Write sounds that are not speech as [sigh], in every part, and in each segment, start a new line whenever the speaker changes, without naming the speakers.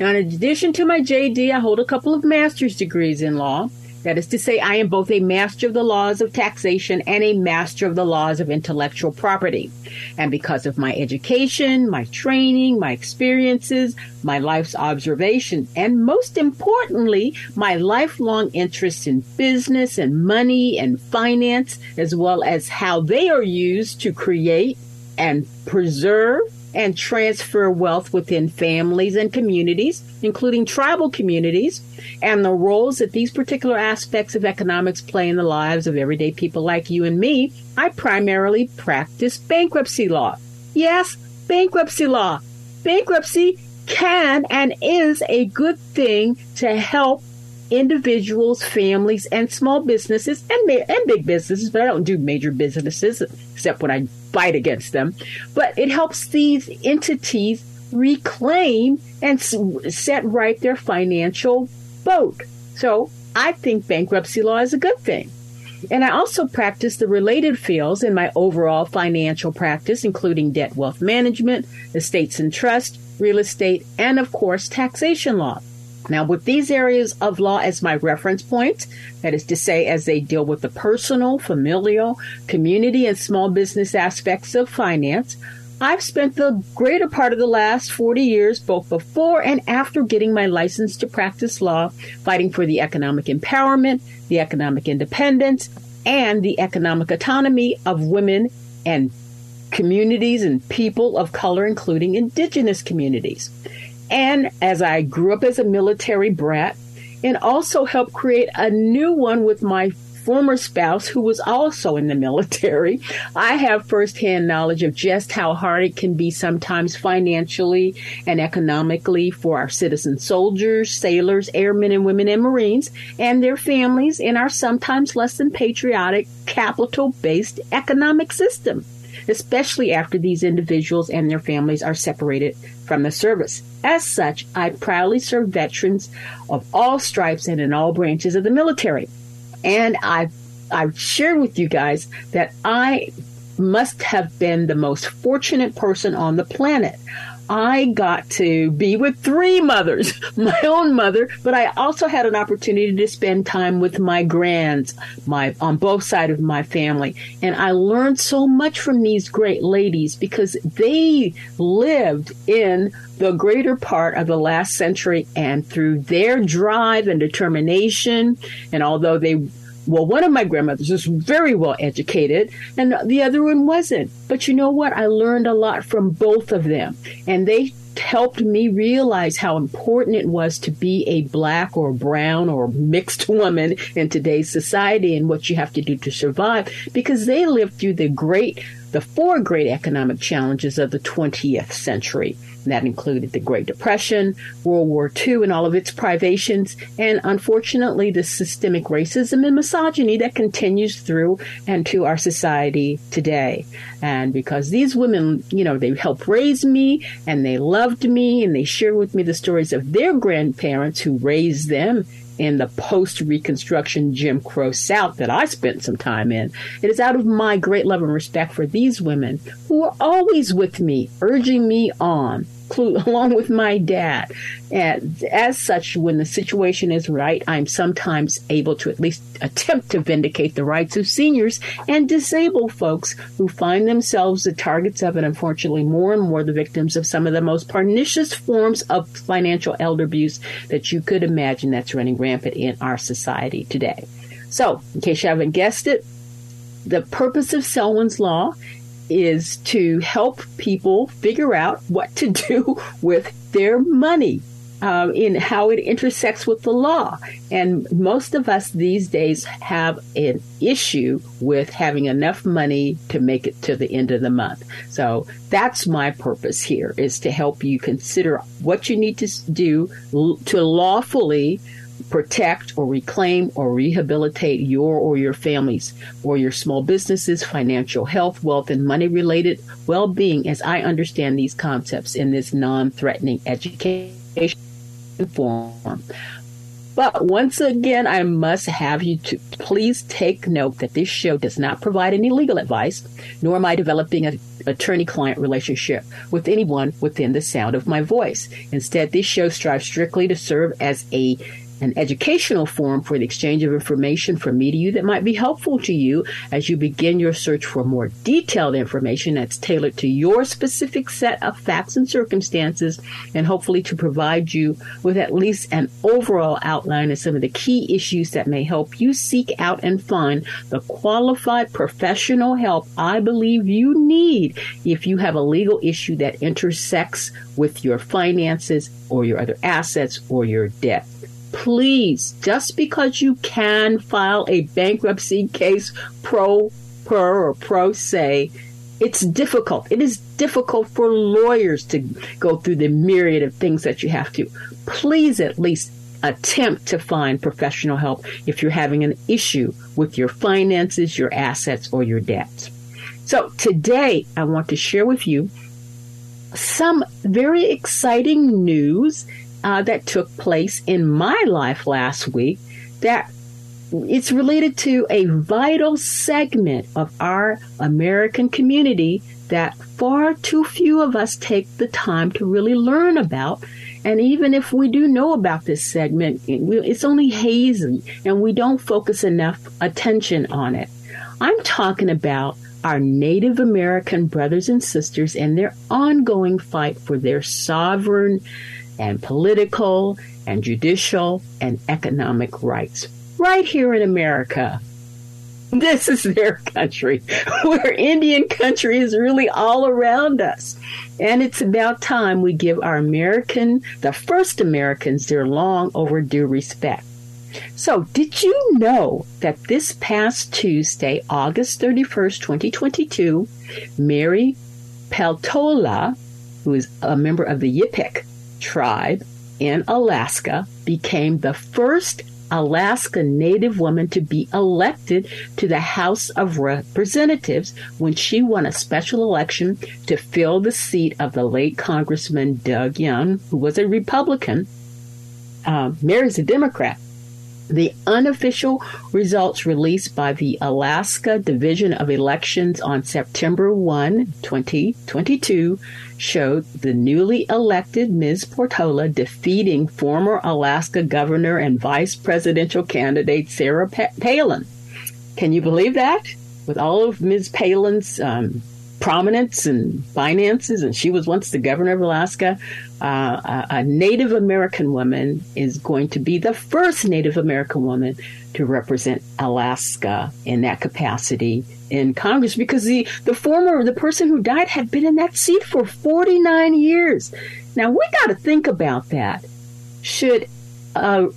Now, in addition to my JD, I hold a couple of master's degrees in law. That is to say, I am both a master of the laws of taxation and a master of the laws of intellectual property. And because of my education, my training, my experiences, my life's observation, and most importantly, my lifelong interest in business and money and finance, as well as how they are used to create and preserve and transfer wealth within families and communities, including tribal communities, and the roles that these particular aspects of economics play in the lives of everyday people like you and me, I primarily practice bankruptcy law. Yes, bankruptcy law. Bankruptcy can and is a good thing to help individuals, families, and small businesses and, and big businesses, but I don't do major businesses except when I fight against them. But it helps these entities reclaim and set right their financial boat. So I think bankruptcy law is a good thing. And I also practice the related fields in my overall financial practice, including debt wealth management, estates and trust, real estate, and of course, taxation law. Now, with these areas of law as my reference point, that is to say, as they deal with the personal, familial, community, and small business aspects of finance, I've spent the greater part of the last 40 years, both before and after getting my license to practice law, fighting for the economic empowerment, the economic independence, and the economic autonomy of women and communities and people of color, including indigenous communities. And as I grew up as a military brat and also helped create a new one with my former spouse who was also in the [laughs] military, I have firsthand knowledge of just how hard it can be sometimes financially and economically for our citizen soldiers, sailors, airmen and women and Marines and their families in our sometimes less than patriotic capital based economic system especially after these individuals and their families are separated from the service. As such, I proudly serve veterans of all stripes and in all branches of the military. And I've, I've shared with you guys that I must have been the most fortunate person on the planet. I got to be with three mothers, [laughs] my own mother, but I also had an opportunity to spend time with my grands, my on both sides of my family. And I learned so much from these great ladies because they lived in the greater part of the last century and through their drive and determination and although they well, one of my grandmothers was very well educated and the other one wasn't. But you know what? I learned a lot from both of them. And they helped me realize how important it was to be a black or brown or mixed [laughs] woman in today's society and what you have to do to survive because they lived through the great the four great economic challenges of the 20th century that included the Great Depression, World War II, and all of its privations, and unfortunately, the systemic racism and misogyny that continues through and to our society today. And because these women, you know, they helped raise me and they loved me and they shared with me the stories of their grandparents who raised them in the post Reconstruction Jim Crow South that I spent some time in. It is out of my great love and respect for these women who are always with me, urging me on, [laughs] along with my dad. And as such, when the situation is right, I'm sometimes able to at least attempt to vindicate the rights of seniors and disabled folks who find themselves the targets of, and unfortunately, more and more the victims of some of the most pernicious forms of financial elder abuse that you could imagine that's running rampant in our society today. So, in case you haven't guessed it, the purpose of Selwyn's Law is to help people figure out what to [laughs] do with their money. Um, in how it intersects with the law. And most of us these days have an issue with having enough money to make it to the end of the month. So that's my purpose here is to help you consider what you need to do to lawfully protect or reclaim or rehabilitate your or your families or your small businesses, financial health, wealth, and money related well being as I understand these concepts in this non threatening education form. But once again, I must have you to please take note that this show does not provide any legal advice, nor am I developing an attorney client relationship with anyone within the sound of my voice. Instead, this show strives strictly to serve as a an educational forum for the exchange of information from me to you that might be helpful to you as you begin your search for more detailed information that's tailored to your specific set of facts and circumstances, and hopefully to provide you with at least an overall outline of some of the key issues that may help you seek out and find the qualified professional help I believe you need if you have a legal issue that intersects with your finances or your other assets or your debt please, just because you can file a bankruptcy case pro per or pro se, it's difficult. It is difficult for lawyers to go through the myriad of things that you have to. Please at least attempt to find professional help if you're having an issue with your finances, your assets, or your debts. So today I want to share with you some very exciting news uh, that took place in my life last week that it's related to a vital segment of our American community that far too few of us take the time to really learn about. And even if we do know about this segment, it's only hazy and we don't focus enough attention on it. I'm talking about our Native American brothers and sisters and their ongoing fight for their sovereign and political and judicial and economic rights right here in America. This is their country, [laughs] where Indian country is really all around us. And it's about time we give our American, the first Americans, their long overdue respect. So, did you know that this past Tuesday, August 31st, 2022, Mary Peltola, who is a member of the Yupik tribe in Alaska became the first Alaska Native woman to be elected to the House of Representatives when she won a special election to fill the seat of the late Congressman Doug Young, who was a Republican. Uh, Mary's a Democrat. The unofficial results released by the Alaska Division of Elections on September 1, 2022, showed the newly elected Ms. Portola defeating former Alaska Governor and Vice Presidential candidate Sarah Palin. Can you believe that? With all of Ms. Palin's um, prominence and finances, and she was once the governor of Alaska. Uh, a, Native American woman is going to be the first Native American woman to represent Alaska in that capacity in Congress because the, the former, the person who died had been in that seat for 49 years. Now we got to think about that. Should a,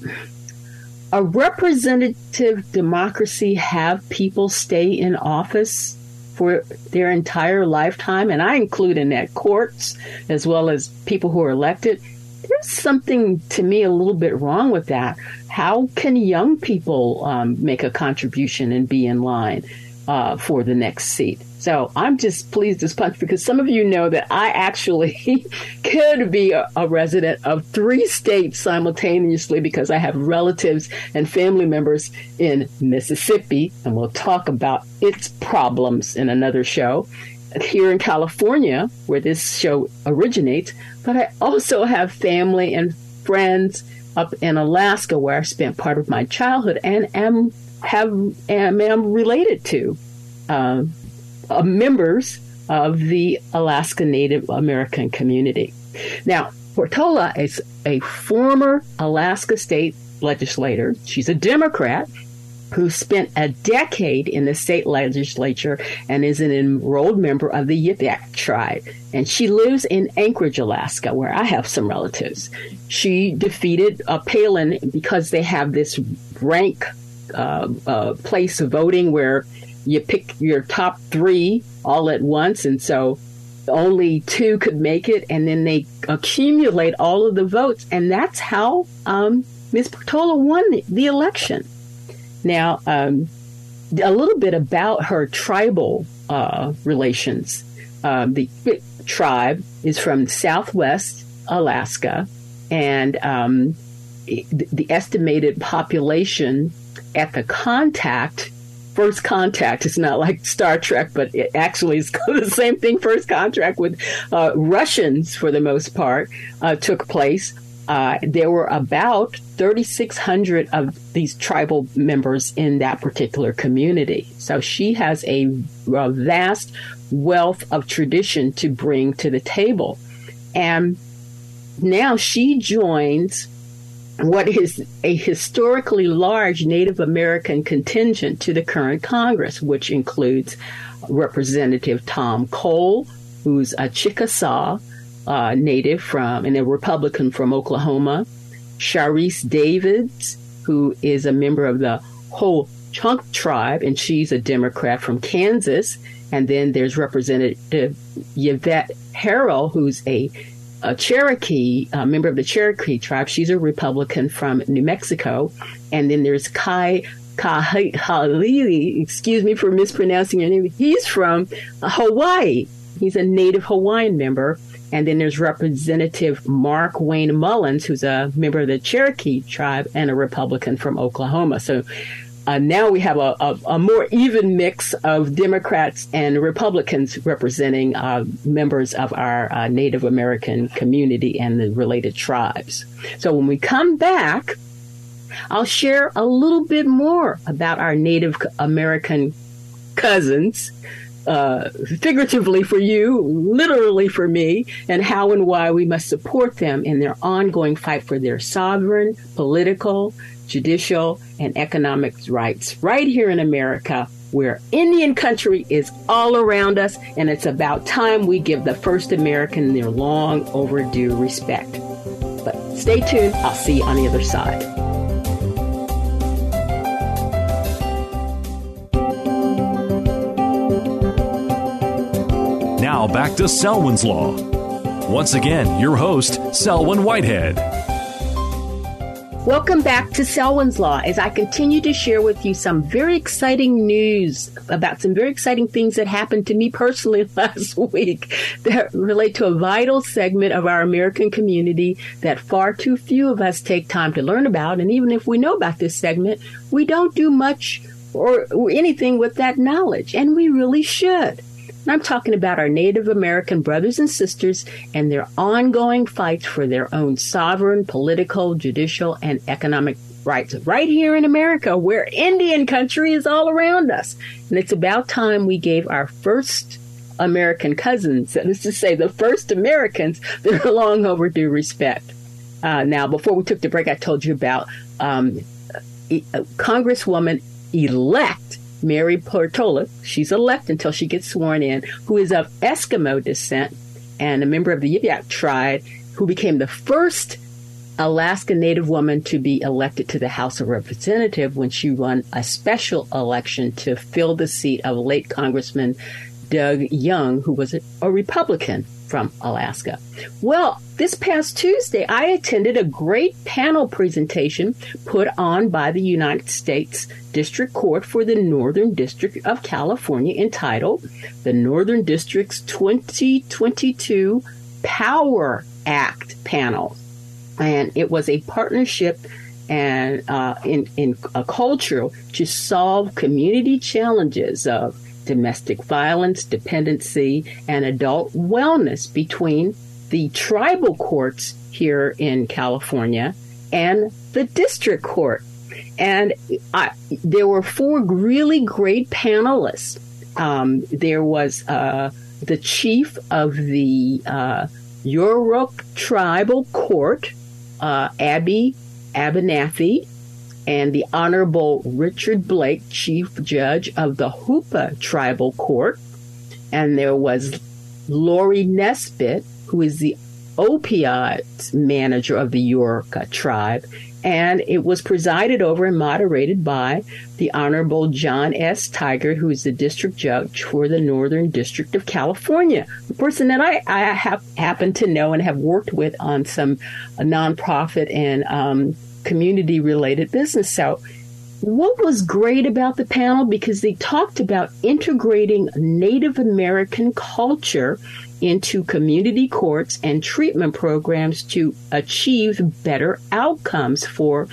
a representative democracy have people stay in office for their entire lifetime, and I include in that courts as well as people who are elected, there's something to me a little bit wrong with that. How can young people um, make a contribution and be in line? uh, for the next seat. So I'm just pleased as punch because some of you know that I actually [laughs] could be a, a, resident of three states simultaneously because I have relatives and family members in Mississippi, and we'll talk about its problems in another show. Here in California, where this show originates, but I also have family and friends up in Alaska, where I spent part of my childhood and am have am, am related to uh, uh, members of the Alaska Native American community. Now, Portola is a former Alaska state legislator. She's a Democrat who spent a decade in the state legislature and is an enrolled member of the Yip Yak tribe. And she lives in Anchorage, Alaska, where I have some relatives. She defeated uh, Palin because they have this rank uh, uh, place of voting where you pick your top three all at once, and so only two could make it, and then they accumulate all of the votes, and that's how um, Ms. Portola won the, election. Now, um, a little bit about her tribal uh, relations. Um, the tribe is from Southwest Alaska, and um, the estimated population at the contact first contact It's not like Star Trek, but it actually is [laughs] the same thing. First contact with uh, Russians, for the most part, uh, took place. Uh, there were about 3,600 of these tribal members in that particular community. So she has a, a vast wealth of tradition to bring to the table. And now she joins what is a historically large Native American contingent to the current Congress, which includes Representative Tom Cole, who's a Chickasaw uh, native from and a Republican from Oklahoma, Sharice Davids, who is a member of the Ho Chunk tribe, and she's a Democrat from Kansas. And then there's Representative Yvette Herrell, who's a a Cherokee, a member of the Cherokee tribe. She's a Republican from New Mexico. And then there's Kai Kahili, excuse me for mispronouncing your name. He's from Hawaii. He's a native Hawaiian member. And then there's Representative Mark Wayne Mullins, who's a member of the Cherokee tribe and a Republican from Oklahoma. So uh, now we have a, a, a, more even mix of Democrats and Republicans representing uh, members of our uh, Native American community and the related tribes. So when we come back, I'll share a little bit more about our Native American cousins. Uh, figuratively for you, literally for me, and how and why we must support them in their ongoing fight for their sovereign, political, judicial, and economic rights right here in America, where Indian country is all around us, and it's about time we give the first American their long overdue respect. But stay tuned, I'll see you on the other side.
Now back to Selwyn's Law. Once again, your host, Selwyn Whitehead.
Welcome back to Selwyn's Law as I continue to share with you some very exciting news about some very exciting things that happened to me personally [laughs] last week that relate to a vital segment of our American community that far too few of us take time to learn about. And even if we know about this segment, we don't do much or, anything with that knowledge, and we really should. I'm talking about our Native American brothers and sisters and their ongoing fights for their own sovereign, political, judicial, and economic rights right here in America, where Indian country is all around us. And it's about time we gave our first American cousins, that is to say, the first Americans, [laughs] their long overdue respect. Uh, now, before we took the break, I told you about um, Congresswoman elect Mary Portola, she's elect until she gets sworn in, who is of Eskimo descent and a member of the Yip tribe, who became the first Alaska Native woman to be elected to the House of Representatives when she won a special election to fill the seat of late Congressman Doug Young, who was a, Republican from Alaska. Well, this past Tuesday, I attended a great panel presentation put on by the United States District Court for the Northern District of California entitled The Northern District's 2022 Power Act Panel. And it was a partnership and uh, in, in a culture to solve community challenges of domestic violence, dependency, and adult wellness between the tribal courts here in California and the district court. And I, there were four really great panelists. Um, there was uh, the chief of the uh, Yurok Tribal Court, uh, Abby Abinanti, and the Honorable Richard Blake, Chief Judge of the Hoopa Tribal Court. And there was Lori Nesbitt, who is the opiate manager of the Yurok tribe. And it was presided over and moderated by the Honorable Jon S. Tigar, who is the district judge for the Northern District of California. The person that I, I have happen to know and have worked with on some nonprofit and um, community related business. So, what was great about the panel because they talked about integrating Native American culture into community courts and treatment programs to achieve better outcomes for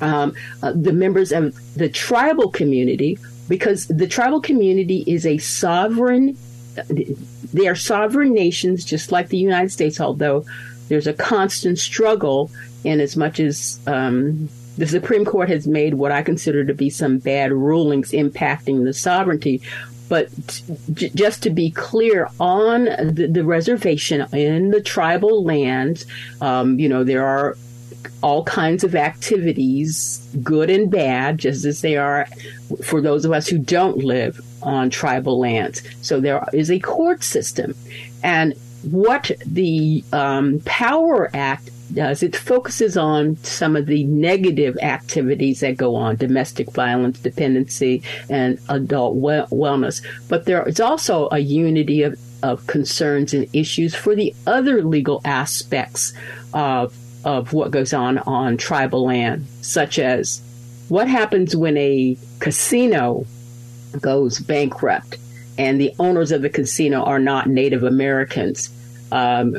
um, uh, the members of the tribal community because the tribal community is a sovereign they are sovereign nations just like the United States although there's a constant struggle in as much as um, the Supreme Court has made what I consider to be some bad rulings impacting the sovereignty. But just to be clear, on the, the, reservation in the tribal lands, um, you know, there are all kinds of activities, good and bad, just as they are for those of us who don't live on tribal lands. So there is a court system. And what the um, Power Act does. It focuses on some of the negative activities that go on domestic violence, dependency, and adult we- wellness. But there is also a unity of, of concerns and issues for the other legal aspects of, of what goes on on tribal land, such as what happens when a casino goes bankrupt and the owners of the casino are not Native Americans um,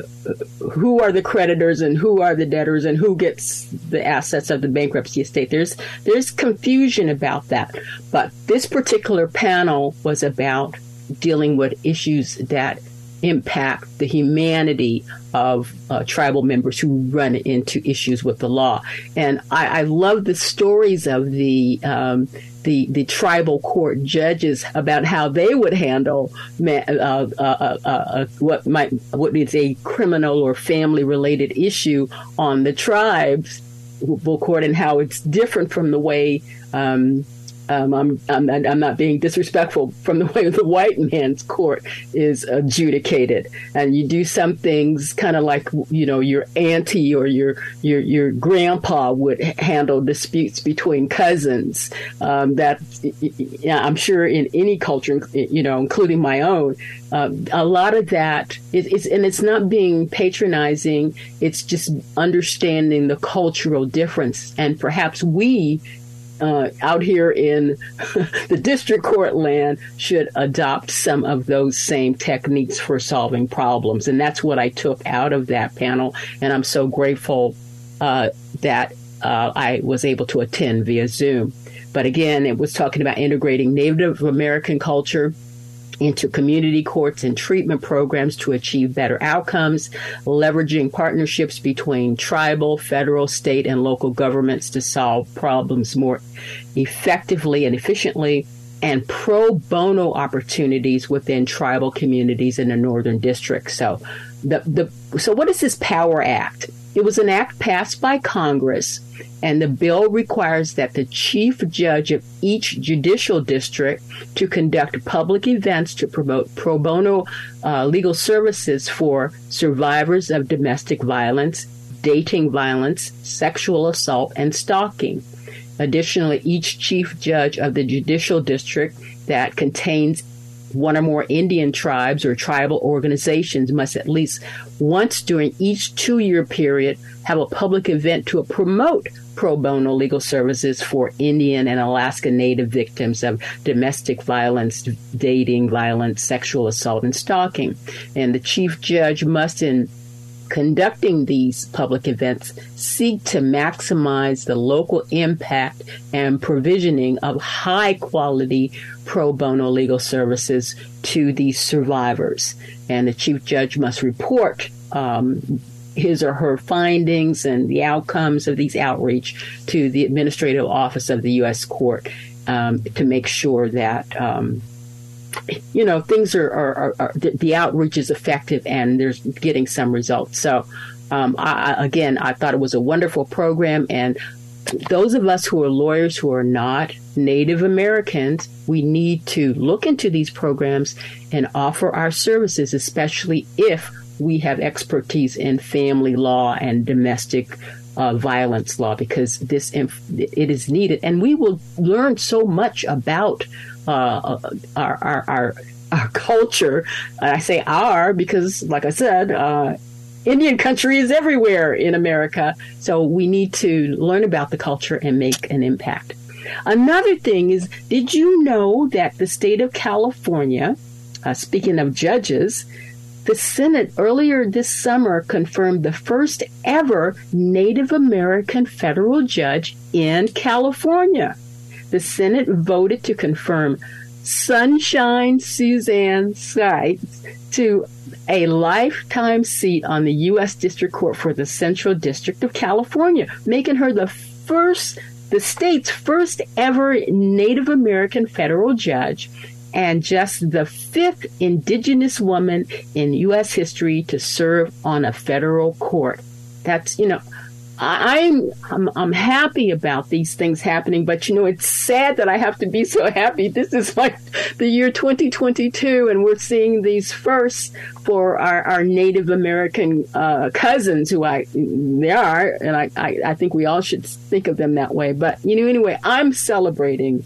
who are the creditors and who are the debtors and who gets the assets of the bankruptcy estate. There's there's confusion about that, but this particular panel was about dealing with issues that impact the humanity of uh, tribal members who run into issues with the law. And I, I love the stories of the um, the, the tribal court judges about how they would handle uh uh, uh, uh, uh, what might what is a criminal or family related issue on the tribes court and how it's different from the way um, um, I'm, I'm, I'm not being disrespectful from the [laughs] way the white man's court is adjudicated, and you do some things kind of like you know your auntie or your your your grandpa would handle disputes between cousins. Um, that I'm sure in any culture, you know, including my own, uh, a lot of that is, is, and it's not being patronizing. It's just understanding the cultural difference, and perhaps we uh, out here in [laughs] the district court land should adopt some of those same techniques for solving problems. And that's what I took out of that panel. And I'm so grateful uh, that uh, I was able to attend via Zoom. But again, it was talking about integrating Native American culture into community courts and treatment programs to achieve better outcomes, leveraging partnerships between tribal, federal, state, and local governments to solve problems more effectively and efficiently, and pro bono opportunities within tribal communities in the Northern District. So, the, the so what is this Power Act? It was an act passed by Congress, and the bill requires that the chief judge of each judicial district to conduct public events to promote pro bono uh, legal services for survivors of domestic violence, dating violence, sexual assault, and stalking. Additionally, each chief judge of the judicial district that contains one or more Indian tribes or tribal organizations must at least once during each two year period have a public event to promote pro bono legal services for Indian and Alaska Native victims of domestic violence, dating violence, sexual assault, and stalking. And the chief judge must, in conducting these public events, seek to maximize the local impact and provisioning of high quality pro bono legal services to these survivors. And the chief judge must report um, his or her findings and the outcomes of these outreach to the administrative office of the U.S. court um, to make sure that. Um, you know things are, are, are, are, the outreach is effective and there's getting some results so um, I, again i thought it was a wonderful program and those of us who are lawyers who are not native americans we need to look into these programs and offer our services especially if we have expertise in family law and domestic uh, violence law because this inf- it is needed, and we will learn so much about uh, our, our, our our culture. I say our because, like I said, uh, Indian country is everywhere in America, so we need to learn about the culture and make an impact. Another thing is, did you know that the state of California, uh, speaking of judges, the Senate earlier this summer confirmed the first ever Native American federal judge in California. The Senate voted to confirm Sunshine Suzanne Sykes to a lifetime seat on the U.S. District Court for the Central District of California, making her the first, the state's first ever Native American federal judge and just the fifth indigenous woman in U.S. history to serve on a federal court. That's, you know, I'm, I'm I'm happy about these things happening, but you know it's sad that I have to be so happy. This is like the year 2022, and we're seeing these first for our, our Native American uh, cousins, who I they are, and I, I I think we all should think of them that way. But you know, anyway, I'm celebrating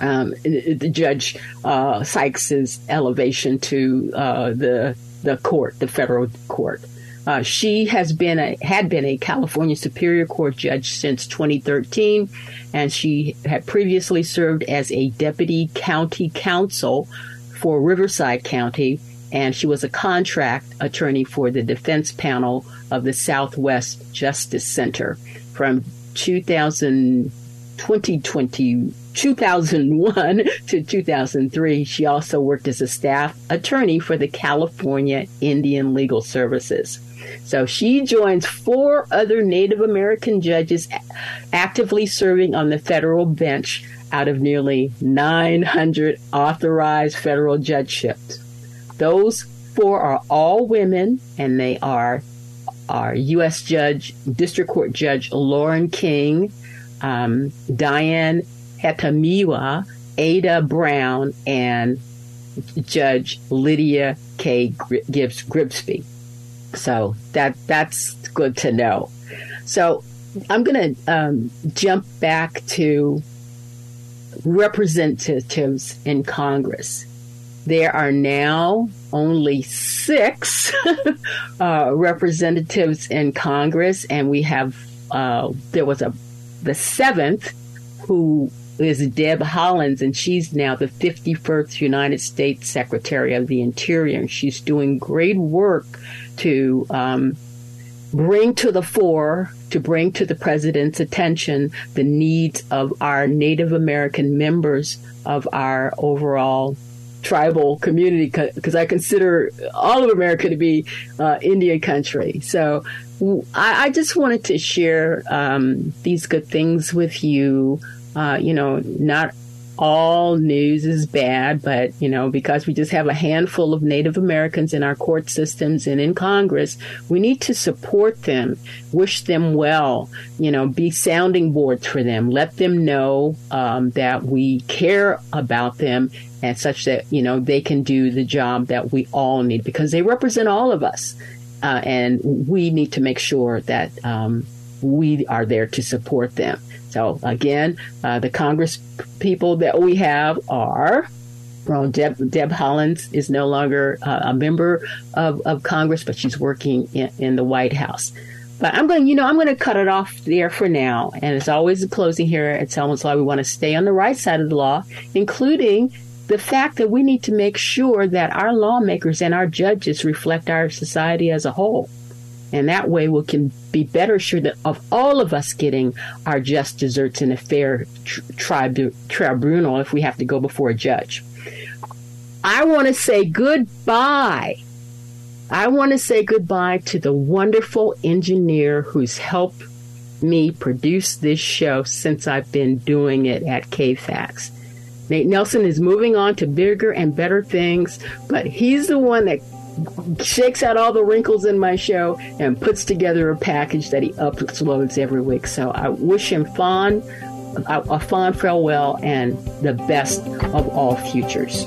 um, the Judge uh, Sykes's elevation to uh, the the court, the federal court. Uh, she has been a had been a California Superior Court judge since 2013, and she had previously served as a deputy county counsel for Riverside County, and she was a contract attorney for the defense panel of the Southwest Justice Center from 2000 2020 2001 to 2003, she also worked as a staff attorney for the California Indian Legal Services. So she joins four other Native American judges actively serving on the federal bench out of nearly 900 authorized federal judgeships. Those four are all women, and they are our U.S. Judge, District Court Judge Lauren King, um, Diane Humetewa, Ada Brown, and Judge Lydia K. Gibbs Griggsby. So that that's good to know. So I'm going to um, jump back to representatives in Congress. There are now only six [laughs] uh, representatives in Congress, and we have uh, there was a the seventh who is Deb Haaland, and she's now the 51st United States Secretary of the Interior. And she's doing great work to um, bring to the fore, to bring to the president's attention the needs of our Native American members of our overall tribal community because I consider all of America to be uh, Indian country. So I, I, just wanted to share um, these good things with you uh, you know, not all news is bad, but, you know, because we just have a handful of Native Americans in our court systems and in Congress, we need to support them, wish them well, you know, be sounding boards for them, let them know um, that we care about them and such that, you know, they can do the job that we all need because they represent all of us. Uh, and we need to make sure that um, we are there to support them. So again, uh, the Congress people that we have are well, Deb, Deb Haaland is no longer uh, a member of, of Congress, but she's working in, in the White House. But I'm going, you know, I'm going to cut it off there for now. And it's always, closing here at Selwyn's Law, we want to stay on the right side of the law, including the fact that we need to make sure that our lawmakers and our judges reflect our society as a whole. And that way we can be better sure that of all of us getting our just desserts in a fair tri- tribunal if we have to go before a judge. I want to say goodbye. I want to say goodbye to the wonderful engineer who's helped me produce this show since I've been doing it at KFAX. Nate Nelson is moving on to bigger and better things, but he's the one that shakes out all the wrinkles in my show and puts together a package that he uploads every week. So I wish him fond, a fond farewell and the best of all futures.